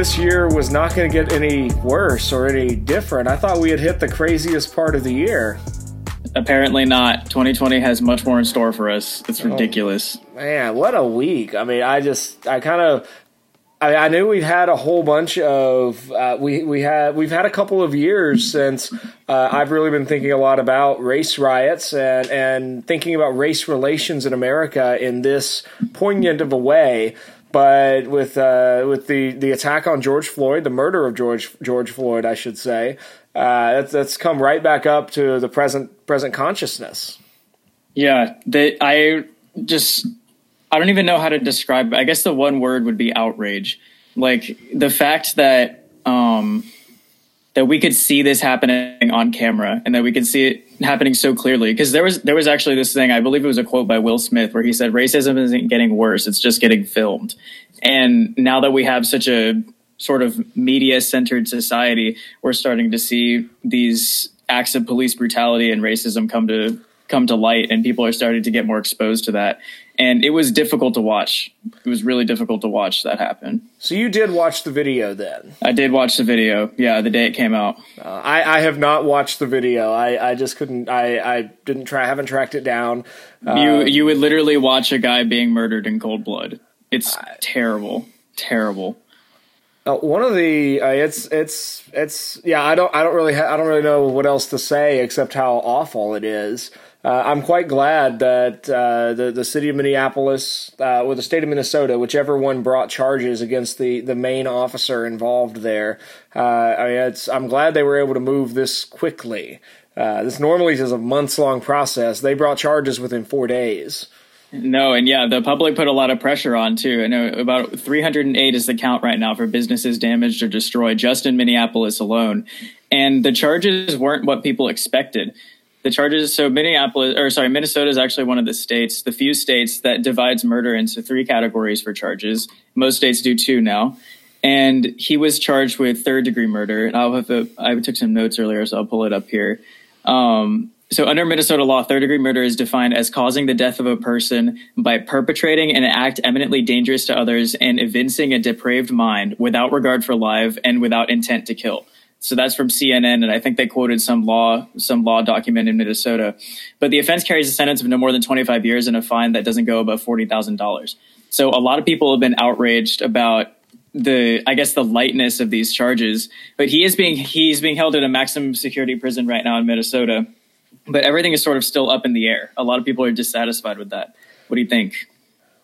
this year was not going to get any worse or any different. I thought we had hit the craziest part of the year. Apparently not. 2020 has much more in store for us. It's ridiculous. Oh, man, what a week. I mean, I just, I kind of, I, I, knew we'd had a whole bunch of uh, we we had we've had a couple of years since uh, I've really been thinking a lot about race riots and and thinking about race relations in America in this poignant of a way. But with uh, with the, the attack on George Floyd, the murder of George George Floyd, I should say, uh, that's that's come right back up to the present present consciousness. Yeah, that I just I don't even know how to describe. I guess the one word would be outrage. Like the fact that um, that we could see this happening on camera and that we could see it happening so clearly. Because there was there was actually this thing. I believe it was a quote by Will Smith where he said, "Racism isn't getting worse; it's just getting filmed." And now that we have such a sort of media centered society, we're starting to see these acts of police brutality and racism come to come to light and people are starting to get more exposed to that and it was difficult to watch. It was really difficult to watch that happen. So you did watch the video then? I did watch the video yeah the day it came out. Uh, I, I have not watched the video. I, I just couldn't i, I didn't try I haven't tracked it down. Uh, you you would literally watch a guy being murdered in cold blood. It's I, terrible. Terrible. Uh, one of the uh, it's it's it's yeah I don't I don't really ha- I don't really know what else to say except how awful it is uh, I'm quite glad that uh, the the city of Minneapolis uh, or the state of Minnesota, whichever one brought charges against the, the main officer involved there. Uh, I mean, it's, I'm glad they were able to move this quickly. Uh, this normally is a months long process. They brought charges within four days. No, and yeah, the public put a lot of pressure on too. I know about 308 is the count right now for businesses damaged or destroyed just in Minneapolis alone. And the charges weren't what people expected the charges so minneapolis or sorry minnesota is actually one of the states the few states that divides murder into three categories for charges. Most states do two now. And he was charged with third degree murder. And i'll have to, i took some notes earlier so i'll pull it up here. Um, so under minnesota law third degree murder is defined as causing the death of a person by perpetrating an act eminently dangerous to others and evincing a depraved mind without regard for life and without intent to kill so that's from CNN, and I think they quoted some law some law document in Minnesota. But the offense carries a sentence of no more than 25 years and a fine that doesn't go above forty thousand dollars. So a lot of people have been outraged about the I guess the lightness of these charges. But he is being he's being held in a maximum security prison right now in Minnesota. But everything is sort of still up in the air. A lot of people are dissatisfied with that. What do you think?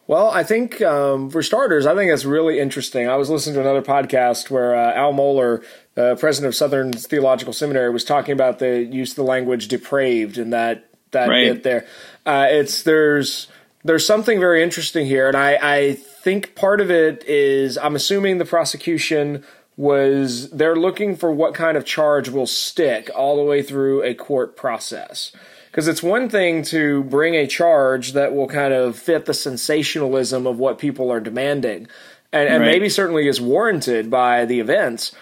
Well, I think um, for starters, I think it's really interesting. I was listening to another podcast where uh, Al Mohler, uh, president of Southern Theological Seminary, was talking about the use of the language "depraved" and that that right. bit there. Uh, it's there's there's something very interesting here, and I, I think part of it is I'm assuming the prosecution was they're looking for what kind of charge will stick all the way through a court process. Because it's one thing to bring a charge that will kind of fit the sensationalism of what people are demanding, and, and right. maybe certainly is warranted by the events.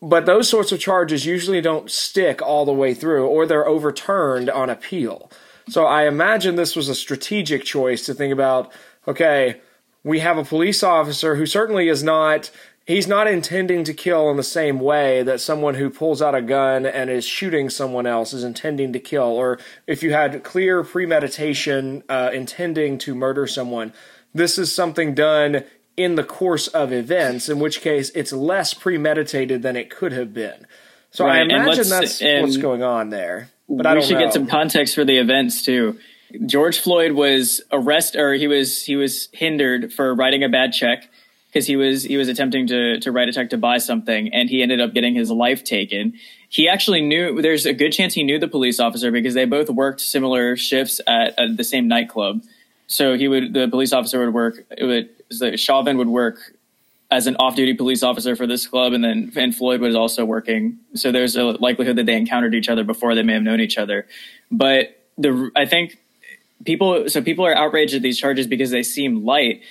But those sorts of charges usually don't stick all the way through, or they're overturned on appeal. So I imagine this was a strategic choice to think about okay, we have a police officer who certainly is not he's not intending to kill in the same way that someone who pulls out a gun and is shooting someone else is intending to kill, or if you had clear premeditation uh, intending to murder someone. This is something done in the course of events, in which case it's less premeditated than it could have been. So right, I imagine that's what's going on there. But I we should know. get some context for the events too. George Floyd was arrested, or he was he was hindered for writing a bad check because he was he was attempting to to write a check to buy something and he ended up getting his life taken. He actually knew there's a good chance he knew the police officer because they both worked similar shifts at, at the same nightclub. So he would the police officer would work it would the Chauvin would work as an off-duty police officer for this club and then and Floyd was also working. So there's a likelihood that they encountered each other before they may have known each other. But the I think people so people are outraged at these charges because they seem light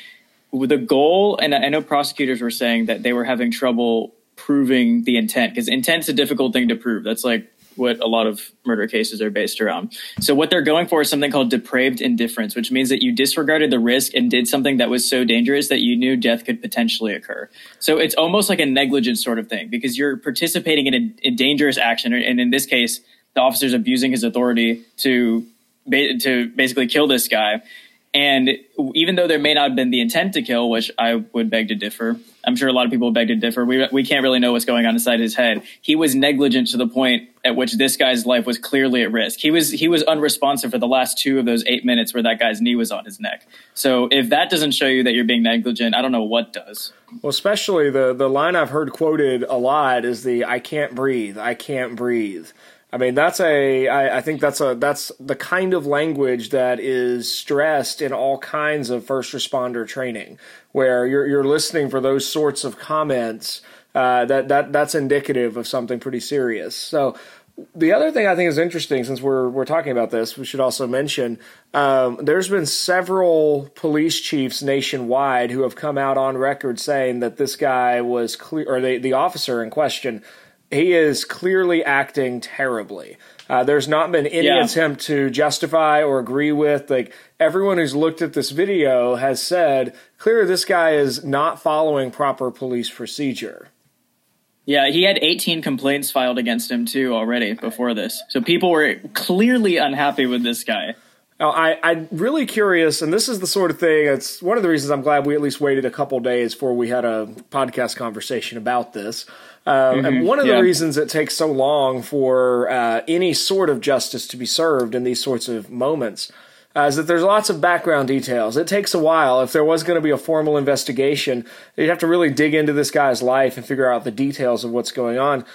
the goal, and I know prosecutors were saying that they were having trouble proving the intent because intent's a difficult thing to prove. That's like what a lot of murder cases are based around. So what they're going for is something called depraved indifference, which means that you disregarded the risk and did something that was so dangerous that you knew death could potentially occur. So it's almost like a negligent sort of thing because you're participating in a, a dangerous action, and in this case, the officer's abusing his authority to to basically kill this guy. And even though there may not have been the intent to kill, which I would beg to differ, I'm sure a lot of people beg to differ. We, we can't really know what's going on inside his head. He was negligent to the point at which this guy's life was clearly at risk. He was he was unresponsive for the last two of those eight minutes where that guy's knee was on his neck. So if that doesn't show you that you're being negligent, I don't know what does. Well, especially the the line I've heard quoted a lot is the "I can't breathe, I can't breathe." I mean, that's a. I, I think that's a. That's the kind of language that is stressed in all kinds of first responder training, where you're you're listening for those sorts of comments. Uh, that that that's indicative of something pretty serious. So, the other thing I think is interesting, since we're we're talking about this, we should also mention um, there's been several police chiefs nationwide who have come out on record saying that this guy was clear, or the the officer in question he is clearly acting terribly. Uh, there's not been any yeah. attempt to justify or agree with. Like everyone who's looked at this video has said, clearly this guy is not following proper police procedure. Yeah, he had 18 complaints filed against him too already before this. So people were clearly unhappy with this guy. Now, I, I'm really curious, and this is the sort of thing. It's one of the reasons I'm glad we at least waited a couple days before we had a podcast conversation about this. Um, mm-hmm. And one of yeah. the reasons it takes so long for uh, any sort of justice to be served in these sorts of moments uh, is that there's lots of background details. It takes a while. If there was going to be a formal investigation, you'd have to really dig into this guy's life and figure out the details of what's going on.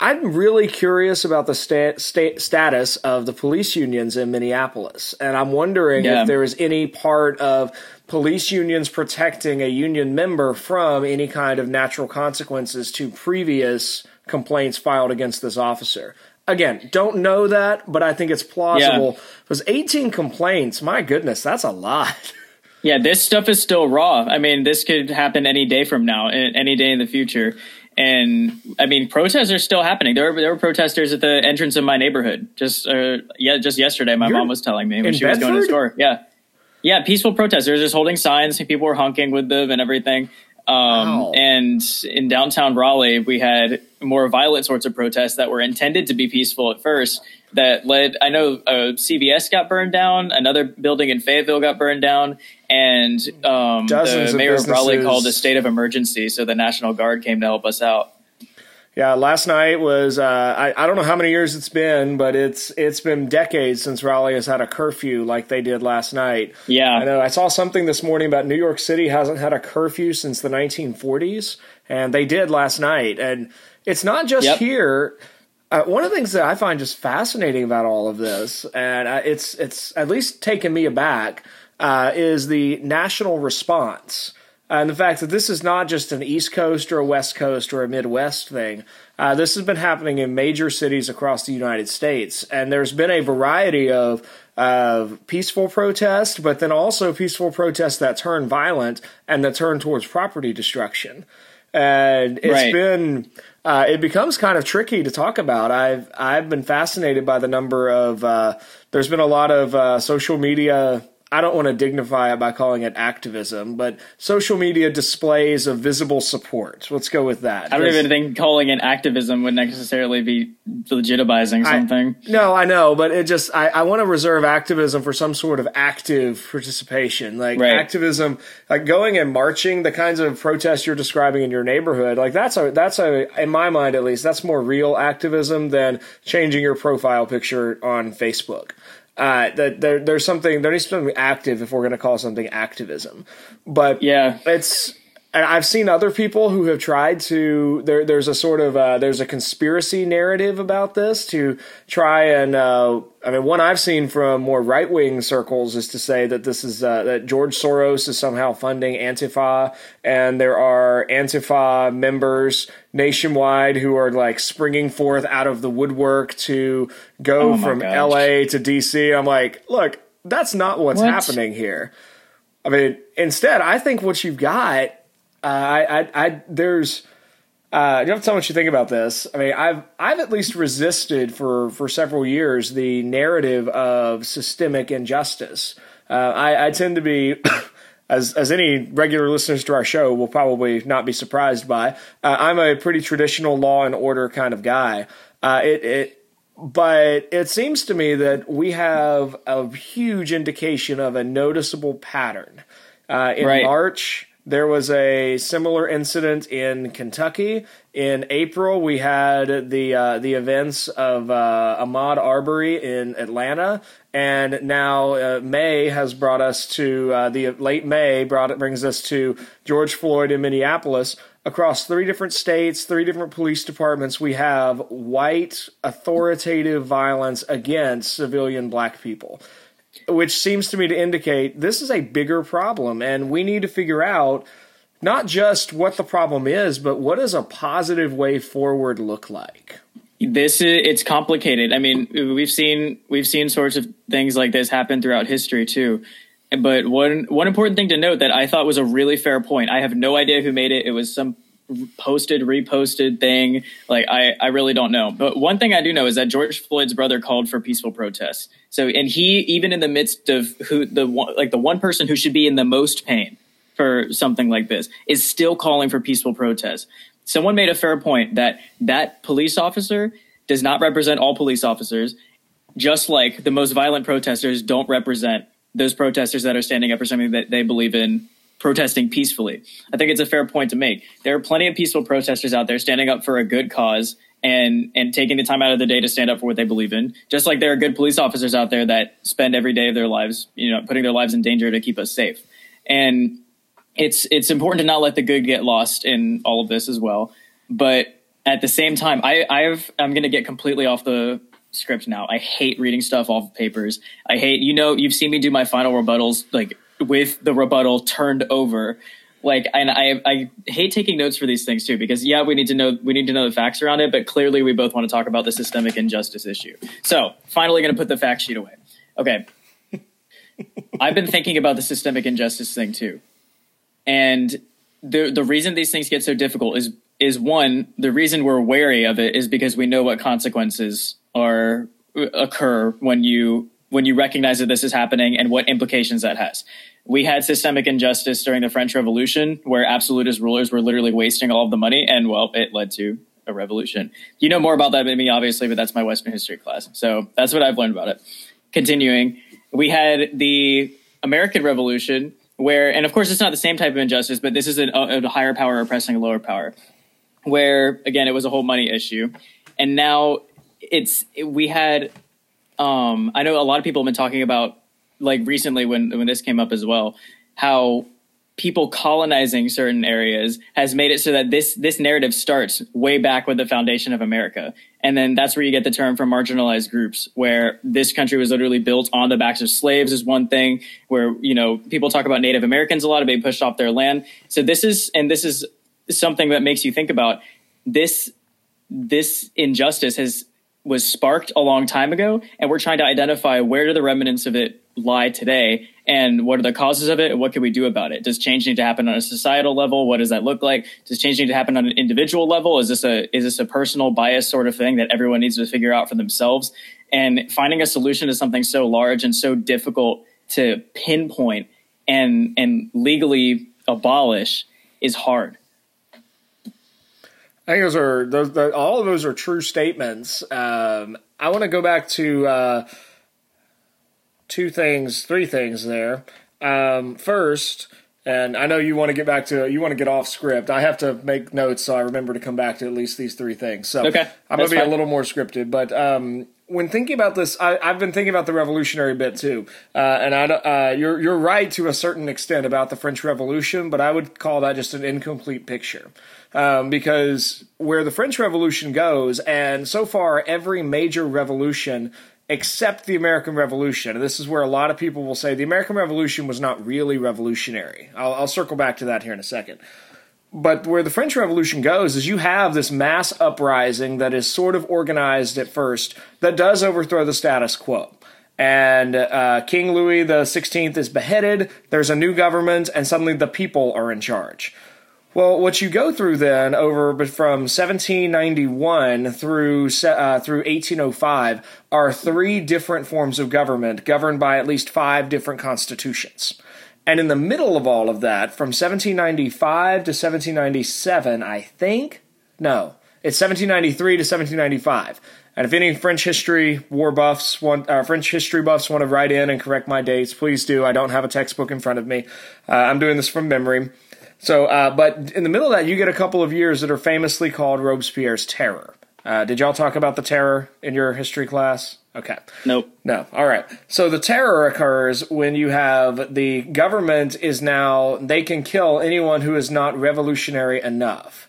I'm really curious about the sta- sta- status of the police unions in Minneapolis, and I'm wondering yeah. if there is any part of police unions protecting a union member from any kind of natural consequences to previous complaints filed against this officer. Again, don't know that, but I think it's plausible. Yeah. Because 18 complaints, my goodness, that's a lot. Yeah, this stuff is still raw. I mean, this could happen any day from now, any day in the future. And I mean, protests are still happening. There were, there were protesters at the entrance of my neighborhood. Just uh, yeah, just yesterday, my You're mom was telling me when she Bedford? was going to the store. Yeah, yeah, peaceful protesters just holding signs. People were honking with them and everything. Um, wow. And in downtown Raleigh, we had more violent sorts of protests that were intended to be peaceful at first. That led, I know, uh, CVS got burned down, another building in Fayetteville got burned down, and um, the mayor of, of Raleigh called a state of emergency. So the National Guard came to help us out. Yeah, last night was uh, I, I don't know how many years it's been, but it's it's been decades since Raleigh has had a curfew like they did last night. Yeah, I know. I saw something this morning about New York City hasn't had a curfew since the 1940s, and they did last night. And it's not just yep. here. Uh, one of the things that I find just fascinating about all of this, and uh, it's it's at least taken me aback, uh, is the national response and the fact that this is not just an East Coast or a West Coast or a Midwest thing. Uh, this has been happening in major cities across the United States, and there's been a variety of of peaceful protests, but then also peaceful protests that turn violent and that turn towards property destruction. And it's right. been uh, it becomes kind of tricky to talk about. I've I've been fascinated by the number of uh, there's been a lot of uh, social media I don't want to dignify it by calling it activism, but social media displays of visible support. Let's go with that. I don't even think calling it activism would necessarily be legitimizing something. I, no, I know, but it just I, I want to reserve activism for some sort of active participation, like right. activism, like going and marching, the kinds of protests you're describing in your neighborhood. Like that's a that's a in my mind at least that's more real activism than changing your profile picture on Facebook uh, that there, there's something there needs to be something active if we're going to call something activism. But yeah, it's and I've seen other people who have tried to. There, there's a sort of uh, there's a conspiracy narrative about this to try and. Uh, I mean, one I've seen from more right wing circles is to say that this is uh, that George Soros is somehow funding Antifa, and there are Antifa members nationwide who are like springing forth out of the woodwork to go oh from gosh. L.A. to D.C. I'm like, look, that's not what's what? happening here. I mean, instead, I think what you've got uh, I, I, I, there's, Uh, you have to tell me what you think about this. I mean, I've I've at least resisted for for several years the narrative of systemic injustice. Uh, I, I tend to be. as as any regular listeners to our show will probably not be surprised by, uh, I'm a pretty traditional law and order kind of guy. Uh, it, it but it seems to me that we have a huge indication of a noticeable pattern. Uh, in right. March, there was a similar incident in Kentucky. In April, we had the uh, the events of uh, Ahmaud Arbery in Atlanta, and now uh, May has brought us to uh, the late May brought it brings us to George Floyd in Minneapolis. Across three different states, three different police departments, we have white authoritative violence against civilian black people which seems to me to indicate this is a bigger problem, and we need to figure out not just what the problem is, but what does a positive way forward look like? This is it's complicated. I mean, we've seen we've seen sorts of things like this happen throughout history too. But one one important thing to note that I thought was a really fair point. I have no idea who made it. It was some posted reposted thing. Like i i really don't know. But one thing i do know is that george floyd's brother called for peaceful protests. So and he even in the midst of who the one like the one person who should be in the most pain for something like this is still calling for peaceful protests. Someone made a fair point that that police officer does not represent all police officers just like the most violent protesters don't represent those protesters that are standing up for something that they believe in protesting peacefully. I think it's a fair point to make. There are plenty of peaceful protesters out there standing up for a good cause and and taking the time out of the day to stand up for what they believe in. Just like there are good police officers out there that spend every day of their lives, you know, putting their lives in danger to keep us safe. And it's it's important to not let the good get lost in all of this as well. But at the same time, I I've I'm going to get completely off the script now. I hate reading stuff off of papers. I hate you know you've seen me do my final rebuttals like with the rebuttal turned over like and I I hate taking notes for these things too because yeah we need to know we need to know the facts around it but clearly we both want to talk about the systemic injustice issue. So, finally going to put the fact sheet away. Okay. I've been thinking about the systemic injustice thing too. And the the reason these things get so difficult is is one the reason we're wary of it is because we know what consequences are occur when you when you recognize that this is happening and what implications that has. We had systemic injustice during the French Revolution, where absolutist rulers were literally wasting all of the money, and well, it led to a revolution. You know more about that than me, obviously, but that's my Western history class. So that's what I've learned about it. Continuing, we had the American Revolution, where, and of course, it's not the same type of injustice, but this is a, a higher power oppressing a lower power, where, again, it was a whole money issue. And now it's, we had um, I know a lot of people have been talking about like recently when when this came up as well, how people colonizing certain areas has made it so that this this narrative starts way back with the foundation of America. And then that's where you get the term for marginalized groups, where this country was literally built on the backs of slaves is one thing, where, you know, people talk about Native Americans a lot of being pushed off their land. So this is and this is something that makes you think about this this injustice has was sparked a long time ago, and we're trying to identify where do the remnants of it lie today, and what are the causes of it, and what can we do about it? Does change need to happen on a societal level? What does that look like? Does change need to happen on an individual level? Is this a is this a personal bias sort of thing that everyone needs to figure out for themselves? And finding a solution to something so large and so difficult to pinpoint and and legally abolish is hard. I think those are those. The, all of those are true statements. Um, I want to go back to uh, two things, three things there. Um, first, and I know you want to get back to you want to get off script. I have to make notes so I remember to come back to at least these three things. So okay, I'm gonna be fine. a little more scripted, but um, when thinking about this, I, have been thinking about the revolutionary bit too, uh, and I, uh, you're you're right to a certain extent about the French Revolution, but I would call that just an incomplete picture um, because where the French Revolution goes, and so far every major revolution except the American Revolution, and this is where a lot of people will say the American Revolution was not really revolutionary. I'll, I'll circle back to that here in a second. But where the French Revolution goes is you have this mass uprising that is sort of organized at first that does overthrow the status quo and uh, King Louis the Sixteenth is beheaded. There's a new government, and suddenly the people are in charge Well, what you go through then over from 1791 through uh, through 1805 are three different forms of government governed by at least five different constitutions. And in the middle of all of that, from 1795 to 1797, I think, no, it's 1793 to 1795. And if any French history war buffs want, uh, French history buffs want to write in and correct my dates, please do. I don't have a textbook in front of me. Uh, I'm doing this from memory. So, uh, but in the middle of that, you get a couple of years that are famously called Robespierre's Terror. Uh, did y'all talk about the terror in your history class? Okay. Nope. No. All right. So the terror occurs when you have the government is now, they can kill anyone who is not revolutionary enough.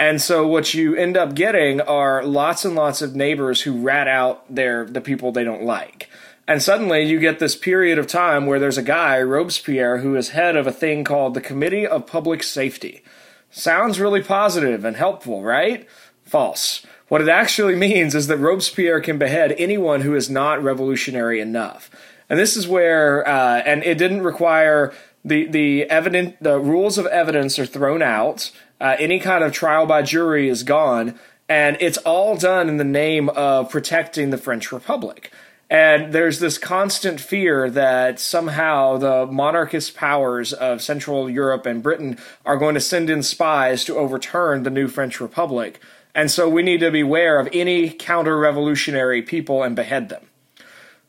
And so what you end up getting are lots and lots of neighbors who rat out their the people they don't like. And suddenly you get this period of time where there's a guy, Robespierre, who is head of a thing called the Committee of Public Safety. Sounds really positive and helpful, right? False. What it actually means is that Robespierre can behead anyone who is not revolutionary enough. And this is where, uh, and it didn't require the the evident the rules of evidence are thrown out. Uh, any kind of trial by jury is gone, and it's all done in the name of protecting the French Republic. And there's this constant fear that somehow the monarchist powers of Central Europe and Britain are going to send in spies to overturn the new French Republic. And so we need to beware of any counter revolutionary people and behead them.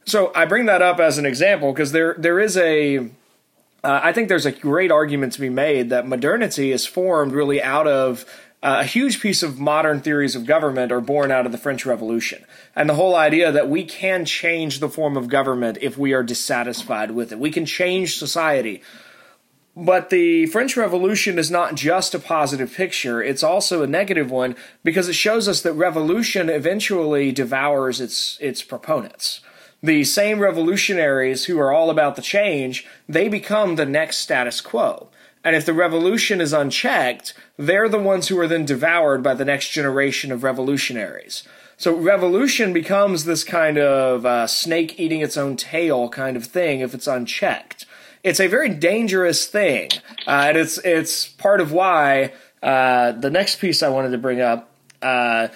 So I bring that up as an example because there there is a uh, I think there's a great argument to be made that modernity is formed really out of uh, a huge piece of modern theories of government are born out of the French Revolution. And the whole idea that we can change the form of government if we are dissatisfied with it. We can change society. But the French Revolution is not just a positive picture, it's also a negative one because it shows us that revolution eventually devours its, its proponents. The same revolutionaries who are all about the change, they become the next status quo. And if the revolution is unchecked, they're the ones who are then devoured by the next generation of revolutionaries. So revolution becomes this kind of uh, snake eating its own tail kind of thing if it's unchecked. It's a very dangerous thing, uh, and it's it's part of why uh, the next piece I wanted to bring up uh,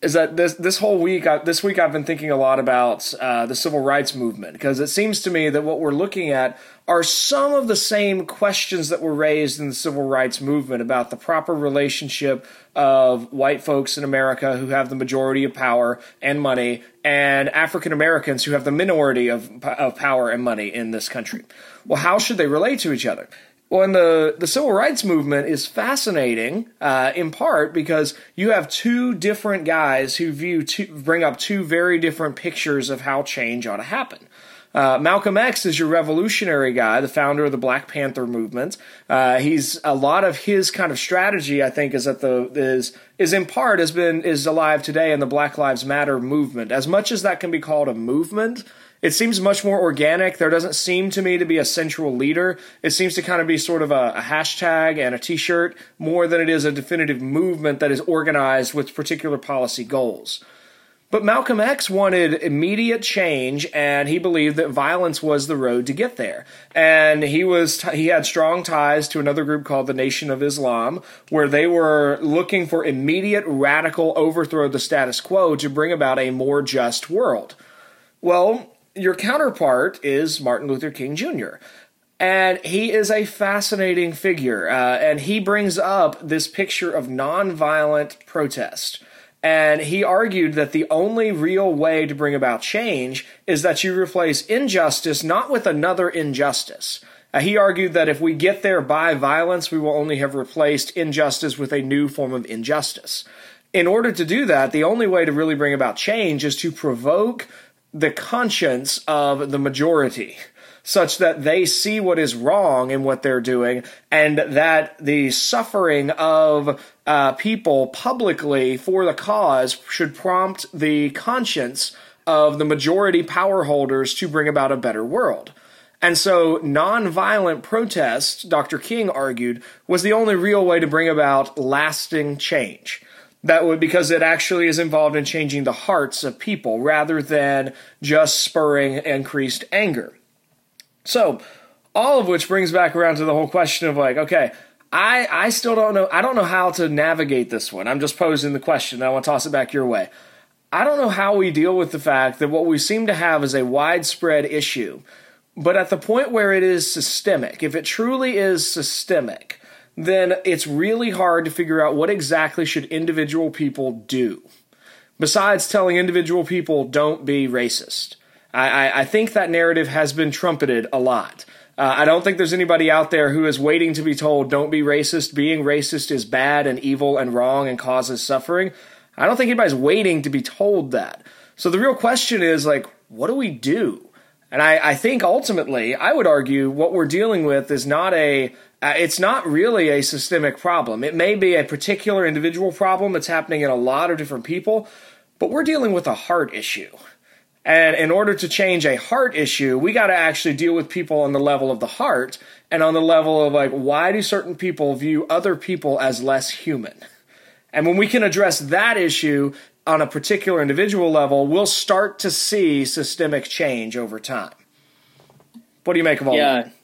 is that this this whole week I, this week I've been thinking a lot about uh, the civil rights movement because it seems to me that what we're looking at are some of the same questions that were raised in the civil rights movement about the proper relationship of white folks in America who have the majority of power and money and African Americans who have the minority of, of power and money in this country. Well, how should they relate to each other? Well, and the, the civil rights movement is fascinating uh, in part because you have two different guys who view two, bring up two very different pictures of how change ought to happen. Uh, Malcolm X is your revolutionary guy, the founder of the Black Panther movement. Uh, he's a lot of his kind of strategy, I think, is that the is is in part has been is alive today in the Black Lives Matter movement. As much as that can be called a movement, it seems much more organic. There doesn't seem to me to be a central leader. It seems to kind of be sort of a, a hashtag and a t shirt more than it is a definitive movement that is organized with particular policy goals. But Malcolm X wanted immediate change, and he believed that violence was the road to get there. And he was he had strong ties to another group called the Nation of Islam, where they were looking for immediate radical overthrow of the status quo to bring about a more just world. Well, your counterpart is Martin Luther King Jr. And he is a fascinating figure, uh, and he brings up this picture of nonviolent protest. And he argued that the only real way to bring about change is that you replace injustice not with another injustice. Uh, he argued that if we get there by violence, we will only have replaced injustice with a new form of injustice. In order to do that, the only way to really bring about change is to provoke the conscience of the majority such that they see what is wrong in what they're doing and that the suffering of uh, people publicly for the cause should prompt the conscience of the majority power holders to bring about a better world. And so, nonviolent protest, Dr. King argued, was the only real way to bring about lasting change that would because it actually is involved in changing the hearts of people rather than just spurring increased anger. So, all of which brings back around to the whole question of like, okay, I, I still don't know. I don't know how to navigate this one. I'm just posing the question. I want to toss it back your way. I don't know how we deal with the fact that what we seem to have is a widespread issue, but at the point where it is systemic, if it truly is systemic, then it's really hard to figure out what exactly should individual people do. Besides telling individual people don't be racist. I, I, I think that narrative has been trumpeted a lot. Uh, I don't think there's anybody out there who is waiting to be told, don't be racist. Being racist is bad and evil and wrong and causes suffering. I don't think anybody's waiting to be told that. So the real question is, like, what do we do? And I, I think ultimately, I would argue what we're dealing with is not a, uh, it's not really a systemic problem. It may be a particular individual problem that's happening in a lot of different people, but we're dealing with a heart issue. And in order to change a heart issue, we got to actually deal with people on the level of the heart and on the level of like, why do certain people view other people as less human? And when we can address that issue on a particular individual level, we'll start to see systemic change over time. What do you make of all yeah. that?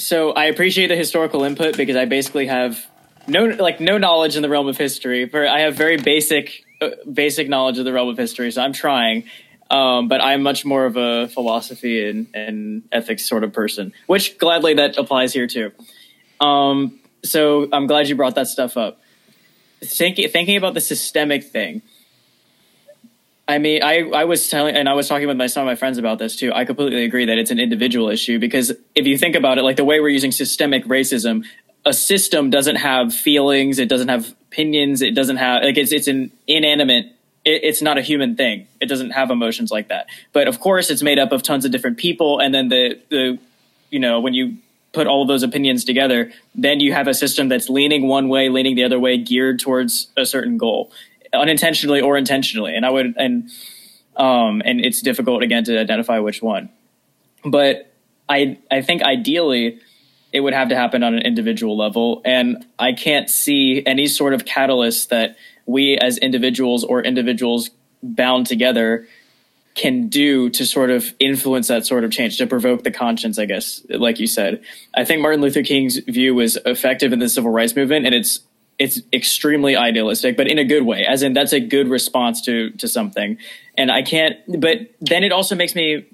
So I appreciate the historical input because I basically have no like no knowledge in the realm of history. I have very basic uh, basic knowledge of the realm of history, so I'm trying. Um, but I'm much more of a philosophy and, and ethics sort of person, which gladly that applies here too. Um, so I'm glad you brought that stuff up. Thinking about the systemic thing. I mean, I, I was telling, and I was talking with my some of my friends about this too. I completely agree that it's an individual issue because if you think about it, like the way we're using systemic racism, a system doesn't have feelings, it doesn't have opinions, it doesn't have like it's it's an inanimate it, it's not a human thing. It doesn't have emotions like that. But of course, it's made up of tons of different people, and then the the you know when you put all those opinions together, then you have a system that's leaning one way, leaning the other way, geared towards a certain goal, unintentionally or intentionally. And I would and um, and it's difficult again to identify which one. But I I think ideally it would have to happen on an individual level, and I can't see any sort of catalyst that we as individuals or individuals bound together can do to sort of influence that sort of change to provoke the conscience i guess like you said i think martin luther king's view was effective in the civil rights movement and it's it's extremely idealistic but in a good way as in that's a good response to to something. And i can't but then it also makes me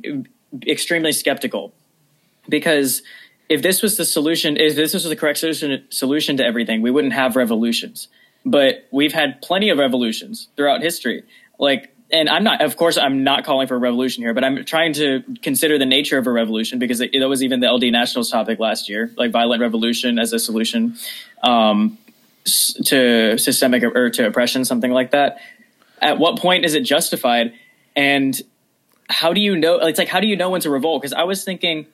extremely skeptical. Because if this was the solution if this was the correct solution solution to everything we wouldn't have revolutions. But we've had plenty of revolutions throughout history. Like, and I'm not, of course, I'm not calling for a revolution here, but I'm trying to consider the nature of a revolution because it, it was even the LD Nationals topic last year, like violent revolution as a solution. Um, to systemic or to oppression, something like that. At what point is it justified? And how do you know? It's like, how do you know when to revolt? Because I was thinking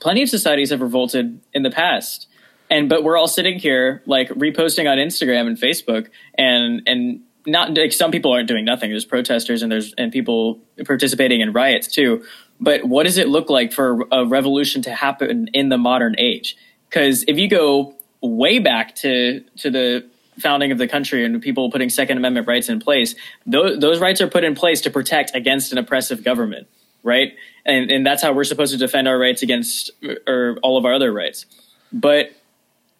plenty of societies have revolted in the past and but we're all sitting here like reposting on Instagram and Facebook and and not like some people aren't doing nothing there's protesters and there's and people participating in riots too but what does it look like for a revolution to happen in the modern age because if you go way back to to the founding of the country and people putting second amendment rights in place those, those rights are put in place to protect against an oppressive government right and and that's how we're supposed to defend our rights against or all of our other rights but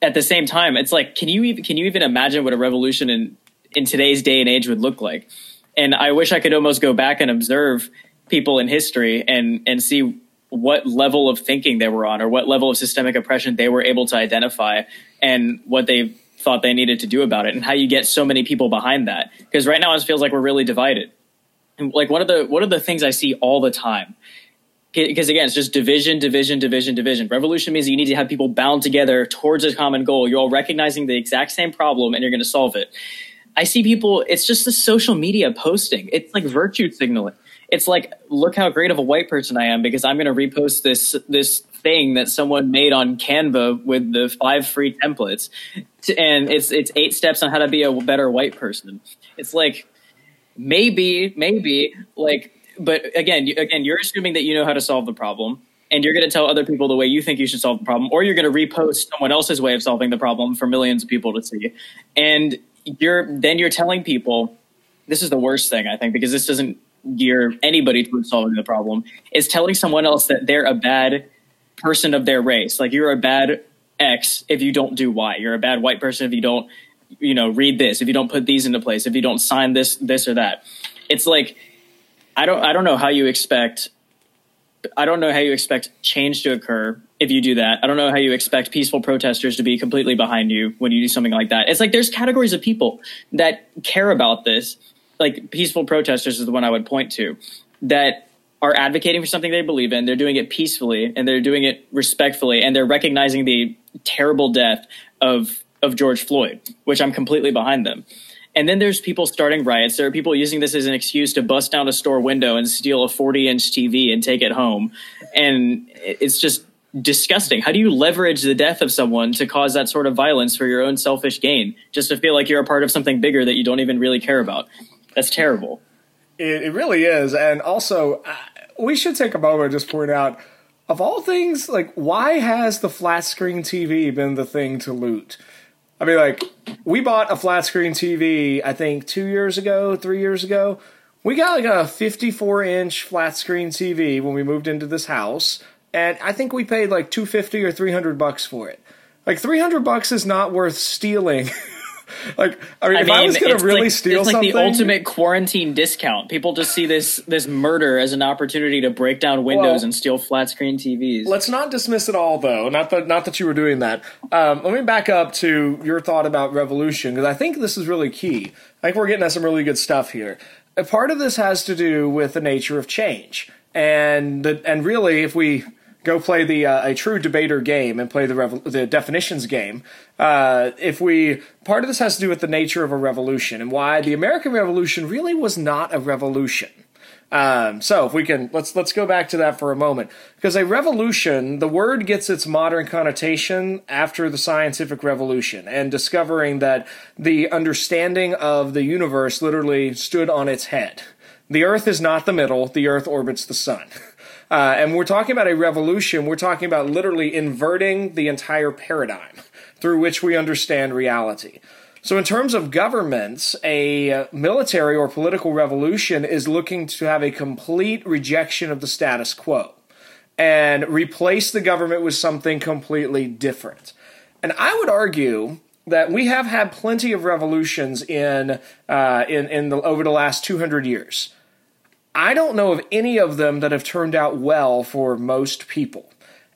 at the same time, it's like, can you even can you even imagine what a revolution in in today's day and age would look like? And I wish I could almost go back and observe people in history and and see what level of thinking they were on or what level of systemic oppression they were able to identify and what they thought they needed to do about it and how you get so many people behind that because right now it feels like we're really divided and like one of the one of the things i see all the time because again, it's just division, division, division, division. Revolution means you need to have people bound together towards a common goal. You're all recognizing the exact same problem and you're going to solve it. I see people, it's just the social media posting. It's like virtue signaling. It's like, look how great of a white person I am because I'm going to repost this, this thing that someone made on Canva with the five free templates. And it's, it's eight steps on how to be a better white person. It's like, maybe, maybe like but again, again, you're assuming that you know how to solve the problem, and you're going to tell other people the way you think you should solve the problem, or you're going to repost someone else's way of solving the problem for millions of people to see, and you're then you're telling people this is the worst thing I think because this doesn't gear anybody towards solving the problem. Is telling someone else that they're a bad person of their race, like you're a bad X if you don't do Y. You're a bad white person if you don't, you know, read this, if you don't put these into place, if you don't sign this, this or that. It's like I don't I don't know how you expect I don't know how you expect change to occur if you do that. I don't know how you expect peaceful protesters to be completely behind you when you do something like that. It's like there's categories of people that care about this. Like peaceful protesters is the one I would point to that are advocating for something they believe in. They're doing it peacefully and they're doing it respectfully and they're recognizing the terrible death of of George Floyd, which I'm completely behind them. And then there's people starting riots. There are people using this as an excuse to bust down a store window and steal a 40 inch TV and take it home. And it's just disgusting. How do you leverage the death of someone to cause that sort of violence for your own selfish gain, just to feel like you're a part of something bigger that you don't even really care about? That's terrible. It, it really is. And also, uh, we should take a moment and just point out of all things, like, why has the flat screen TV been the thing to loot? I mean, like, we bought a flat screen TV, I think, two years ago, three years ago. We got like a 54 inch flat screen TV when we moved into this house, and I think we paid like 250 or 300 bucks for it. Like, 300 bucks is not worth stealing like I mean, I if mean, I was going to really like, steal it's like the ultimate quarantine discount. People just see this this murder as an opportunity to break down windows well, and steal flat screen TVs. Let's not dismiss it all, though. Not that not that you were doing that. Um, let me back up to your thought about revolution because I think this is really key. I think we're getting at some really good stuff here. A part of this has to do with the nature of change, and the, and really, if we go play the uh, a true debater game and play the revo- the definitions game. Uh, if we part of this has to do with the nature of a revolution and why the American Revolution really was not a revolution. Um, so if we can let's let's go back to that for a moment because a revolution, the word gets its modern connotation after the scientific revolution and discovering that the understanding of the universe literally stood on its head. The Earth is not the middle; the Earth orbits the sun. Uh, and we're talking about a revolution. We're talking about literally inverting the entire paradigm through which we understand reality. So, in terms of governments, a military or political revolution is looking to have a complete rejection of the status quo and replace the government with something completely different. And I would argue that we have had plenty of revolutions in uh, in in the, over the last 200 years. I don't know of any of them that have turned out well for most people.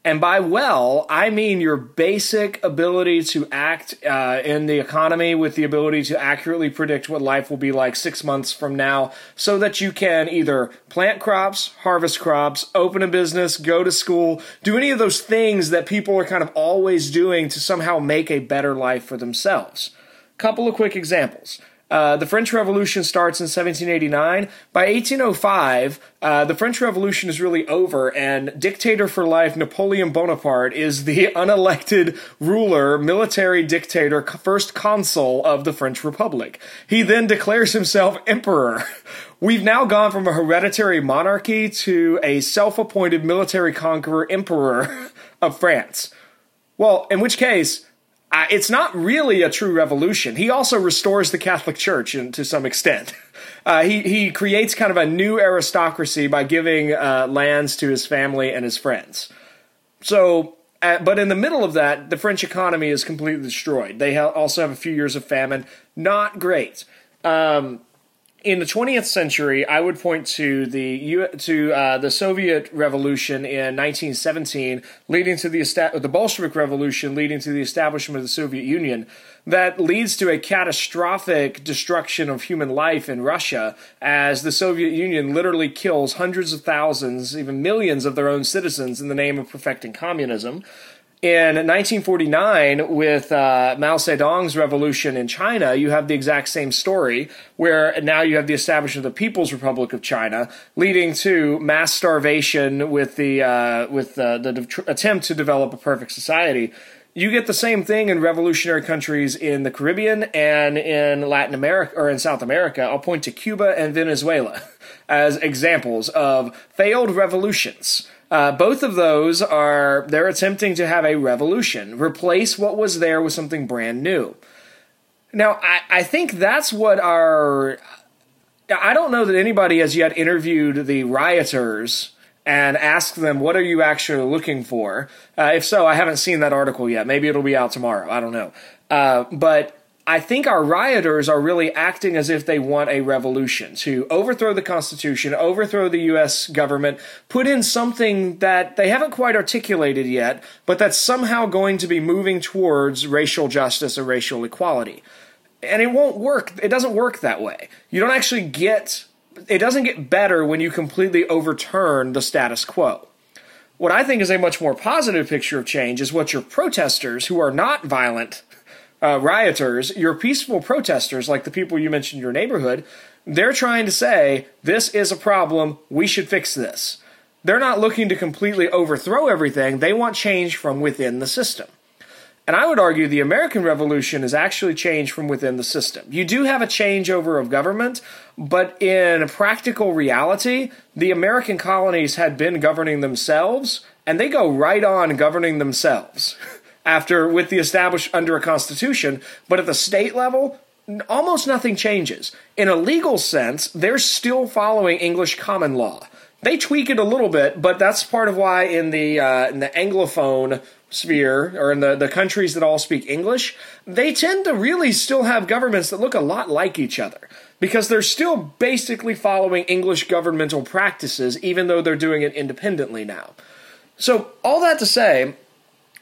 And by well, I mean your basic ability to act uh, in the economy with the ability to accurately predict what life will be like six months from now so that you can either plant crops, harvest crops, open a business, go to school, do any of those things that people are kind of always doing to somehow make a better life for themselves. Couple of quick examples. Uh, the French Revolution starts in 1789. By 1805, uh, the French Revolution is really over, and dictator for life Napoleon Bonaparte is the unelected ruler, military dictator, first consul of the French Republic. He then declares himself emperor. We've now gone from a hereditary monarchy to a self appointed military conqueror emperor of France. Well, in which case, uh, it's not really a true revolution. He also restores the Catholic Church in, to some extent. Uh, he he creates kind of a new aristocracy by giving uh, lands to his family and his friends. So, uh, but in the middle of that, the French economy is completely destroyed. They ha- also have a few years of famine. Not great. Um, in the 20th century, I would point to the to uh, the Soviet Revolution in 1917, leading to the the Bolshevik Revolution, leading to the establishment of the Soviet Union. That leads to a catastrophic destruction of human life in Russia, as the Soviet Union literally kills hundreds of thousands, even millions of their own citizens in the name of perfecting communism. In 1949, with uh, Mao Zedong's revolution in China, you have the exact same story, where now you have the establishment of the People's Republic of China, leading to mass starvation with the uh, with uh, the de- attempt to develop a perfect society. You get the same thing in revolutionary countries in the Caribbean and in Latin America or in South America. I'll point to Cuba and Venezuela as examples of failed revolutions uh, both of those are they're attempting to have a revolution, replace what was there with something brand new. Now, I, I think that's what our. I don't know that anybody has yet interviewed the rioters and asked them, what are you actually looking for? Uh, if so, I haven't seen that article yet. Maybe it'll be out tomorrow. I don't know. Uh, but I think our rioters are really acting as if they want a revolution to overthrow the Constitution, overthrow the U.S. government, put in something that they haven't quite articulated yet, but that's somehow going to be moving towards racial justice or racial equality. And it won't work. It doesn't work that way. You don't actually get, it doesn't get better when you completely overturn the status quo. What I think is a much more positive picture of change is what your protesters, who are not violent, uh, rioters, your peaceful protesters, like the people you mentioned in your neighborhood, they're trying to say, this is a problem, we should fix this. They're not looking to completely overthrow everything, they want change from within the system. And I would argue the American Revolution is actually change from within the system. You do have a changeover of government, but in practical reality, the American colonies had been governing themselves, and they go right on governing themselves. after with the established under a constitution, but at the state level, almost nothing changes. In a legal sense, they're still following English common law. They tweak it a little bit, but that's part of why in the uh, in the anglophone sphere or in the, the countries that all speak English, they tend to really still have governments that look a lot like each other because they're still basically following English governmental practices, even though they're doing it independently now. So, all that to say,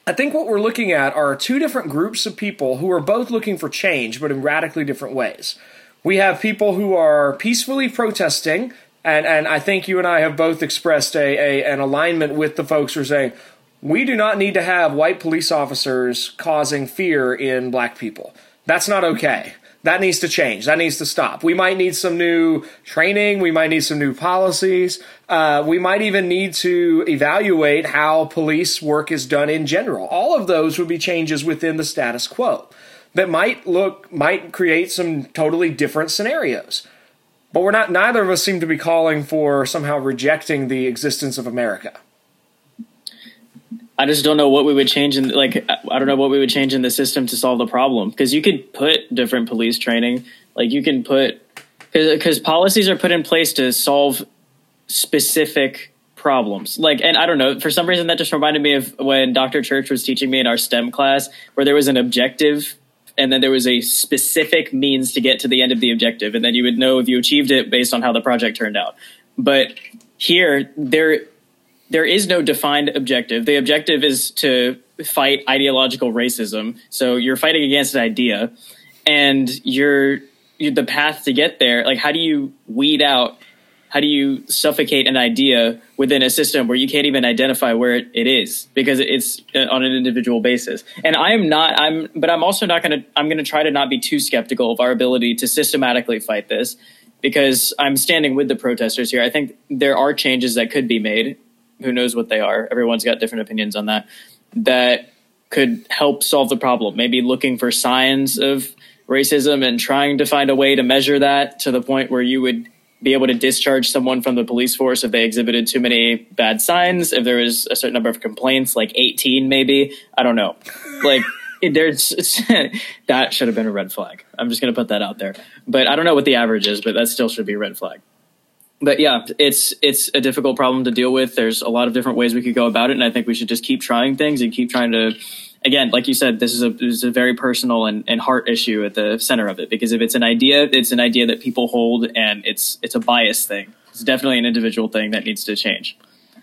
I think what we're looking at are two different groups of people who are both looking for change, but in radically different ways. We have people who are peacefully protesting, and, and I think you and I have both expressed a, a an alignment with the folks who are saying we do not need to have white police officers causing fear in black people. That's not okay. That needs to change. That needs to stop. We might need some new training. We might need some new policies. Uh, we might even need to evaluate how police work is done in general. All of those would be changes within the status quo that might look, might create some totally different scenarios. But we're not, neither of us seem to be calling for somehow rejecting the existence of America. I just don't know what we would change in like I don't know what we would change in the system to solve the problem because you could put different police training like you can put because policies are put in place to solve specific problems like and I don't know for some reason that just reminded me of when Dr. Church was teaching me in our STEM class where there was an objective and then there was a specific means to get to the end of the objective and then you would know if you achieved it based on how the project turned out but here there there is no defined objective. The objective is to fight ideological racism. So you're fighting against an idea, and you're, you're the path to get there. Like, how do you weed out? How do you suffocate an idea within a system where you can't even identify where it, it is because it's uh, on an individual basis? And I am not. I'm, but I'm also not going to. I'm going to try to not be too skeptical of our ability to systematically fight this because I'm standing with the protesters here. I think there are changes that could be made who knows what they are. Everyone's got different opinions on that. That could help solve the problem. Maybe looking for signs of racism and trying to find a way to measure that to the point where you would be able to discharge someone from the police force if they exhibited too many bad signs, if there was a certain number of complaints, like 18 maybe. I don't know. Like there's that should have been a red flag. I'm just going to put that out there. But I don't know what the average is, but that still should be a red flag but yeah, it's it's a difficult problem to deal with. There's a lot of different ways we could go about it, and I think we should just keep trying things and keep trying to. Again, like you said, this is a this is a very personal and, and heart issue at the center of it because if it's an idea, it's an idea that people hold, and it's it's a bias thing. It's definitely an individual thing that needs to change.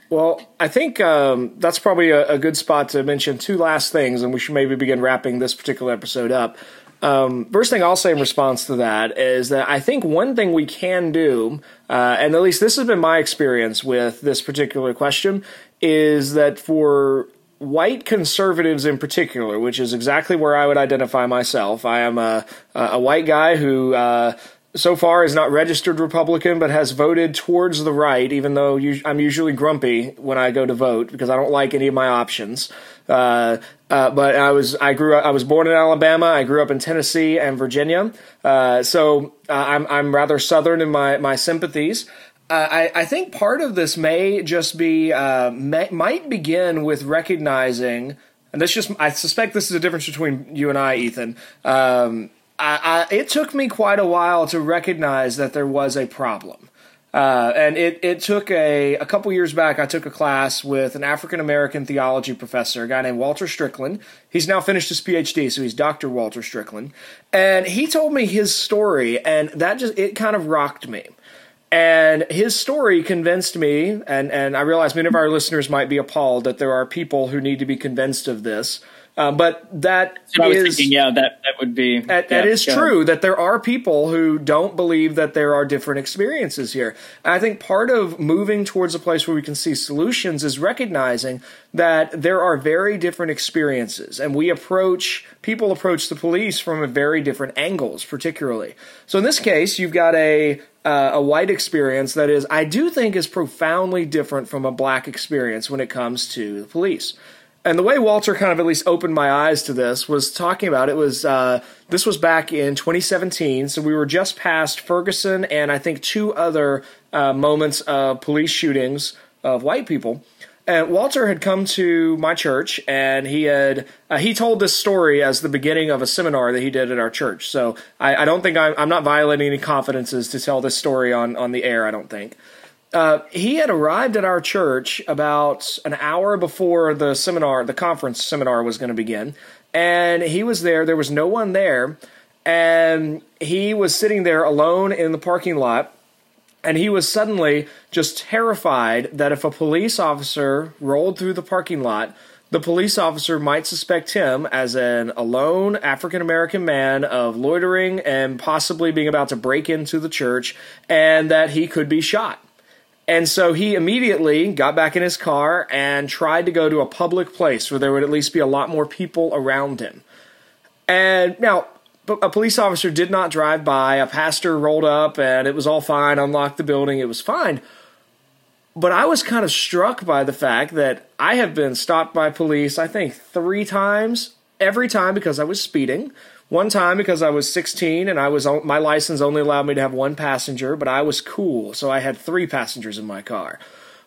Well, I think um, that's probably a, a, good spot to mention two last things, and we should maybe begin wrapping this particular episode up. Um, first thing I'll say in response to that is that I think one thing we can do, uh, and at least this has been my experience with this particular question, is that for white conservatives in particular, which is exactly where I would identify myself, I am a, a white guy who. Uh, so far is not registered Republican, but has voted towards the right, even though I'm usually grumpy when I go to vote because I don't like any of my options. Uh, uh, but I was I grew up I was born in Alabama. I grew up in Tennessee and Virginia. Uh, so uh, I'm I'm rather southern in my my sympathies. Uh, I, I think part of this may just be uh, may, might begin with recognizing, and this just I suspect this is a difference between you and I, Ethan. Um, I, it took me quite a while to recognize that there was a problem. Uh, and it, it took a, a couple years back, I took a class with an African American theology professor, a guy named Walter Strickland. He's now finished his PhD, so he's Dr. Walter Strickland. And he told me his story, and that just, it kind of rocked me. And his story convinced me, and, and I realize many of our listeners might be appalled that there are people who need to be convinced of this. Uh, but that is, thinking, yeah, that, that would be. That, yeah, that is true, that there are people who don't believe that there are different experiences here. And I think part of moving towards a place where we can see solutions is recognizing that there are very different experiences. And we approach, people approach the police from a very different angles, particularly. So in this case, you've got a, uh, a white experience that is, I do think, is profoundly different from a black experience when it comes to the police. And the way Walter kind of at least opened my eyes to this was talking about it was uh, this was back in 2017, so we were just past Ferguson and I think two other uh, moments of police shootings of white people. And Walter had come to my church, and he had uh, he told this story as the beginning of a seminar that he did at our church. So I, I don't think I'm, I'm not violating any confidences to tell this story on on the air. I don't think. Uh, he had arrived at our church about an hour before the seminar, the conference seminar was going to begin. And he was there. There was no one there. And he was sitting there alone in the parking lot. And he was suddenly just terrified that if a police officer rolled through the parking lot, the police officer might suspect him as an alone African American man of loitering and possibly being about to break into the church, and that he could be shot. And so he immediately got back in his car and tried to go to a public place where there would at least be a lot more people around him. And now, a police officer did not drive by. A pastor rolled up and it was all fine, unlocked the building, it was fine. But I was kind of struck by the fact that I have been stopped by police, I think, three times, every time because I was speeding. One time because I was 16 and I was my license only allowed me to have one passenger, but I was cool, so I had three passengers in my car.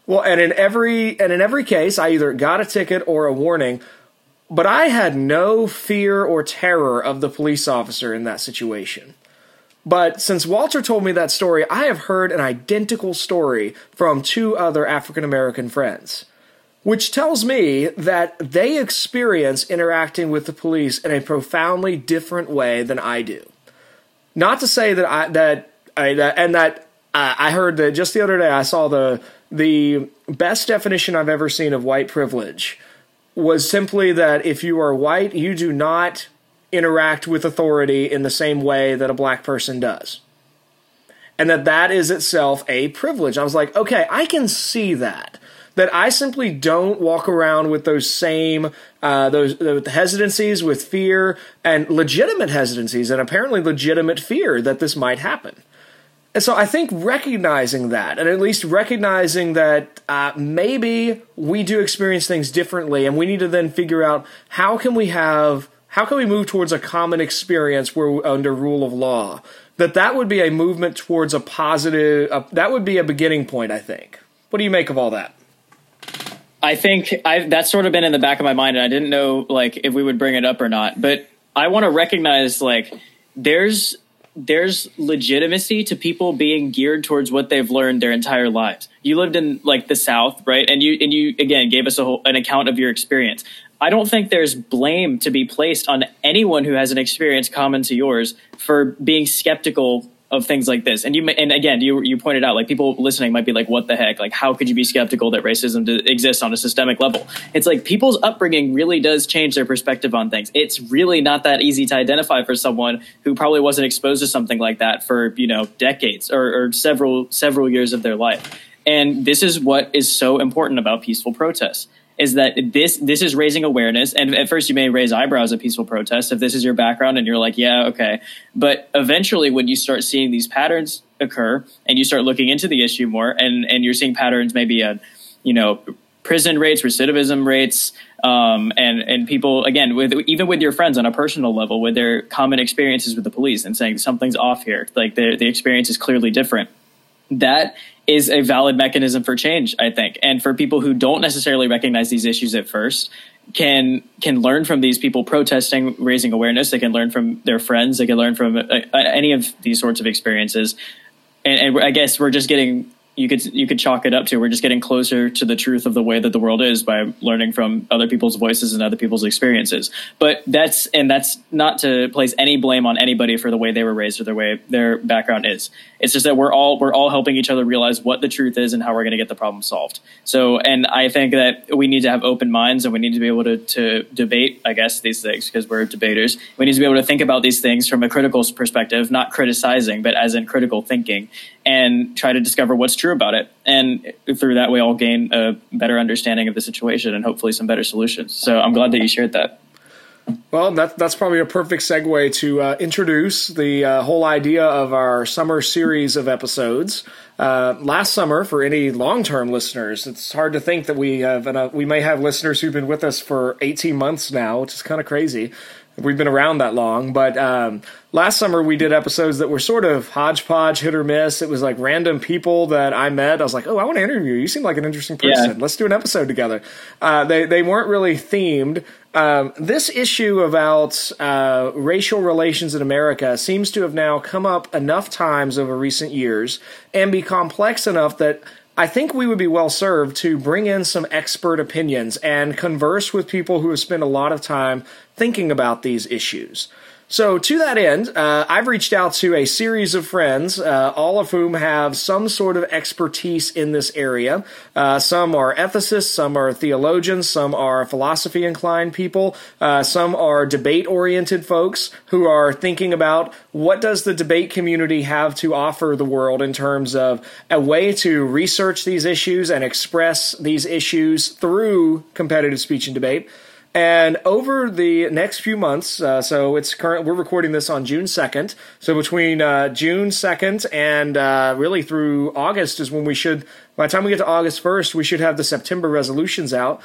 Well, and in every and in every case, I either got a ticket or a warning, but I had no fear or terror of the police officer in that situation. But since Walter told me that story, I have heard an identical story from two other African American friends which tells me that they experience interacting with the police in a profoundly different way than I do. Not to say that I that I that, and that uh, I heard that just the other day I saw the the best definition I've ever seen of white privilege was simply that if you are white, you do not interact with authority in the same way that a black person does. And that that is itself a privilege. I was like, okay, I can see that that I simply don't walk around with those same uh, those, those hesitancies, with fear and legitimate hesitancies, and apparently legitimate fear that this might happen. And so I think recognizing that, and at least recognizing that uh, maybe we do experience things differently, and we need to then figure out how can we have how can we move towards a common experience where under rule of law that that would be a movement towards a positive uh, that would be a beginning point i think what do you make of all that I think I that's sort of been in the back of my mind, and I didn't know like if we would bring it up or not. But I want to recognize like there's there's legitimacy to people being geared towards what they've learned their entire lives. You lived in like the South, right? And you and you again gave us a whole, an account of your experience. I don't think there's blame to be placed on anyone who has an experience common to yours for being skeptical of things like this. And you and again, you you pointed out like people listening might be like, "What the heck? Like, how could you be skeptical that racism exists on a systemic level?" It's like people's upbringing really does change their perspective on things. It's really not that easy to identify for someone who probably wasn't exposed to something like that for you know decades or, or several several years of their life. And this is what is so important about peaceful protests is that this this is raising awareness. And at first you may raise eyebrows at peaceful protests if this is your background and you're like yeah okay. But eventually when you start seeing these patterns occur and you start looking into the issue more and and you're seeing patterns maybe at you know prison rates recidivism rates um, and and people again with even with your friends on a personal level with their common experiences with the police and saying something's off here. Like the the experience is clearly different. That is a valid mechanism for change, I think. And for people who don't necessarily recognize these issues at first, can can learn from these people protesting, raising awareness. They can learn from their friends. They can learn from uh, uh any of these sorts of experiences. and, and I guess we're just getting you could you could chalk it up to we're just getting closer to the truth of the way that the world is by learning from other people's voices and other people's experiences. But that's and that's not to place any blame on anybody for the way they were raised or the way their background is. It's just that we're all we're all helping each other realize what the truth is and how we're going to get the problem solved. So and i think that we need to have open minds and we need to be able to, to debate i guess these things because we're debaters. We need to be able to think about these things from a critical perspective not criticizing but as in critical thinking and try to discover what's true about it. And through that, we all gain a better understanding of the situation and hopefully some better solutions. So I'm glad that you shared that. Well, that, that's probably a perfect segue to uh, introduce the uh, whole idea of our summer series of episodes. Uh, last summer, for any long-term listeners, it's hard to think that we have uh, we may have listeners who've been with us for 18 months now, which is kind of crazy we've been around that long. But um, last summer we did episodes that were sort of hodgepodge, hit or miss. It was like random people that I met. I was like, oh, I want to interview you. You seem like an interesting person. Yeah. Let's do an episode together. Uh, they they weren't really themed. Um, this issue about uh, racial relations in America seems to have now come up enough times over recent years and be complex enough that I think we would be well served to bring in some expert opinions and converse with people who have spent a lot of time thinking about these issues. So, to that end, uh, I've reached out to a series of friends, uh, all of whom have some sort of expertise in this area. Uh, some are ethicists, some are theologians, some are philosophy inclined people, uh, some are debate oriented folks who are thinking about what does the debate community have to offer the world in terms of a way to research these issues and express these issues through competitive speech and debate. And over the next few months, uh, so it's current. We're recording this on June second. So between uh, June second and uh, really through August is when we should. By the time we get to August first, we should have the September resolutions out.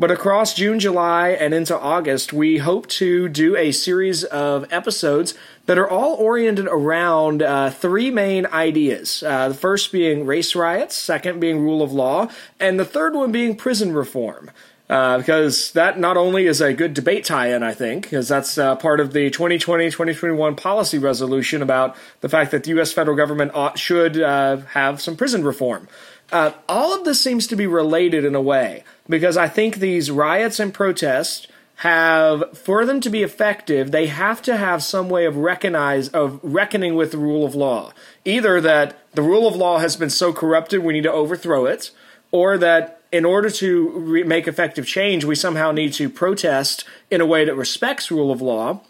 But across June, July, and into August, we hope to do a series of episodes that are all oriented around uh, three main ideas. Uh, the first being race riots, second being rule of law, and the third one being prison reform. Uh, because that not only is a good debate tie-in, I think, because that's uh, part of the 2020-2021 policy resolution about the fact that the U.S. federal government ought, should uh, have some prison reform. Uh, all of this seems to be related in a way because I think these riots and protests have, for them to be effective, they have to have some way of recognize of reckoning with the rule of law. Either that the rule of law has been so corrupted we need to overthrow it, or that in order to re- make effective change, we somehow need to protest in a way that respects rule of law.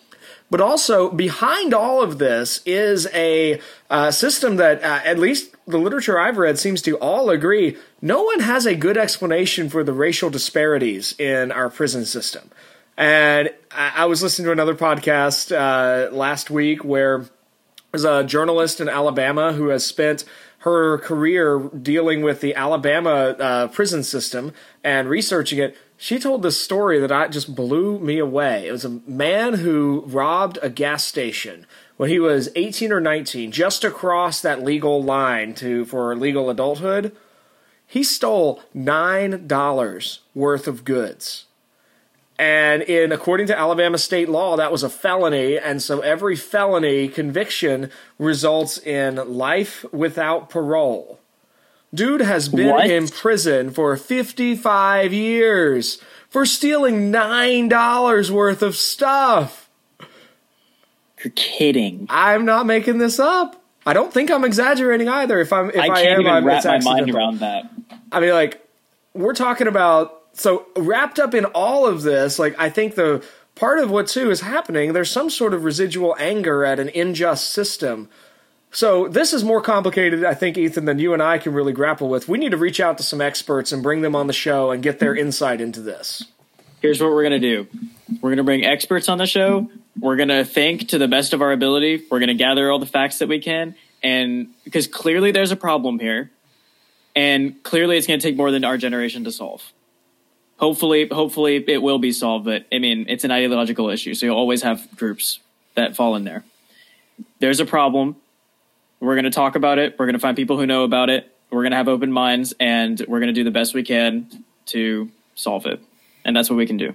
But also, behind all of this is a uh, system that, uh, at least the literature I've read, seems to all agree no one has a good explanation for the racial disparities in our prison system. And I, I was listening to another podcast uh, last week where there's a journalist in Alabama who has spent her career dealing with the Alabama uh, prison system and researching it, she told this story that I just blew me away. It was a man who robbed a gas station when he was 18 or 19, just across that legal line to for legal adulthood. He stole nine dollars worth of goods. And in according to Alabama state law, that was a felony, and so every felony conviction results in life without parole. Dude has been what? in prison for 55 years for stealing $9 worth of stuff. You're kidding. I'm not making this up. I don't think I'm exaggerating either. If I'm, if I, I can't am, even I'm, wrap my mind around that. I mean, like, we're talking about so wrapped up in all of this, like I think the part of what too is happening, there's some sort of residual anger at an unjust system. So this is more complicated, I think, Ethan, than you and I can really grapple with. We need to reach out to some experts and bring them on the show and get their insight into this. Here's what we're gonna do. We're gonna bring experts on the show. We're gonna think to the best of our ability. We're gonna gather all the facts that we can, and because clearly there's a problem here, and clearly it's gonna take more than our generation to solve hopefully hopefully it will be solved but i mean it's an ideological issue so you'll always have groups that fall in there. There's a problem. We're going to talk about it. We're going to find people who know about it. We're going to have open minds and we're going to do the best we can to solve it. And that's what we can do.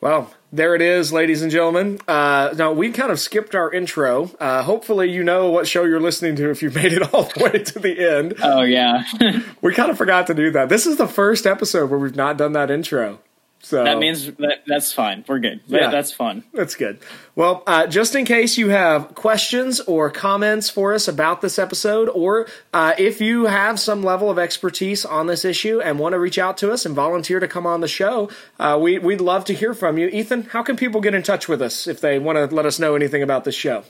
Well, there it is, ladies and gentlemen. Uh, now, we kind of skipped our intro. Uh, hopefully, you know what show you're listening to if you've made it all the way to the end. Oh, yeah. we kind of forgot to do that. This is the first episode where we've not done that intro. So that means that, that's fine. We're good. Yeah, that's fun. That's good. Well, uh, just in case you have questions or comments for us about this episode, or uh, if you have some level of expertise on this issue and want to reach out to us and volunteer to come on the show, uh, we, we'd love to hear from you. Ethan, how can people get in touch with us if they want to let us know anything about this show?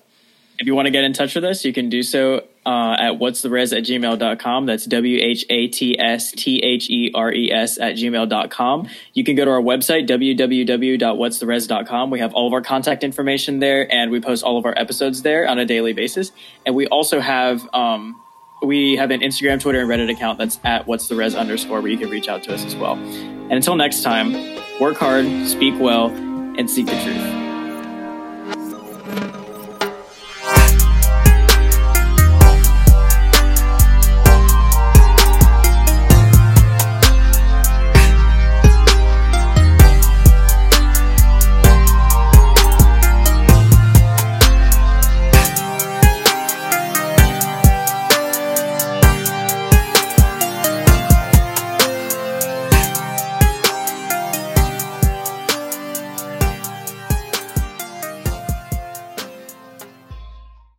If you want to get in touch with us, you can do so uh, at what's the res at gmail.com. That's W H A T S T H E R E S at gmail.com. You can go to our website, www.what'stheres.com. We have all of our contact information there and we post all of our episodes there on a daily basis. And we also have, um, we have an Instagram, Twitter, and Reddit account that's at what's the res underscore where you can reach out to us as well. And until next time, work hard, speak well, and seek the truth.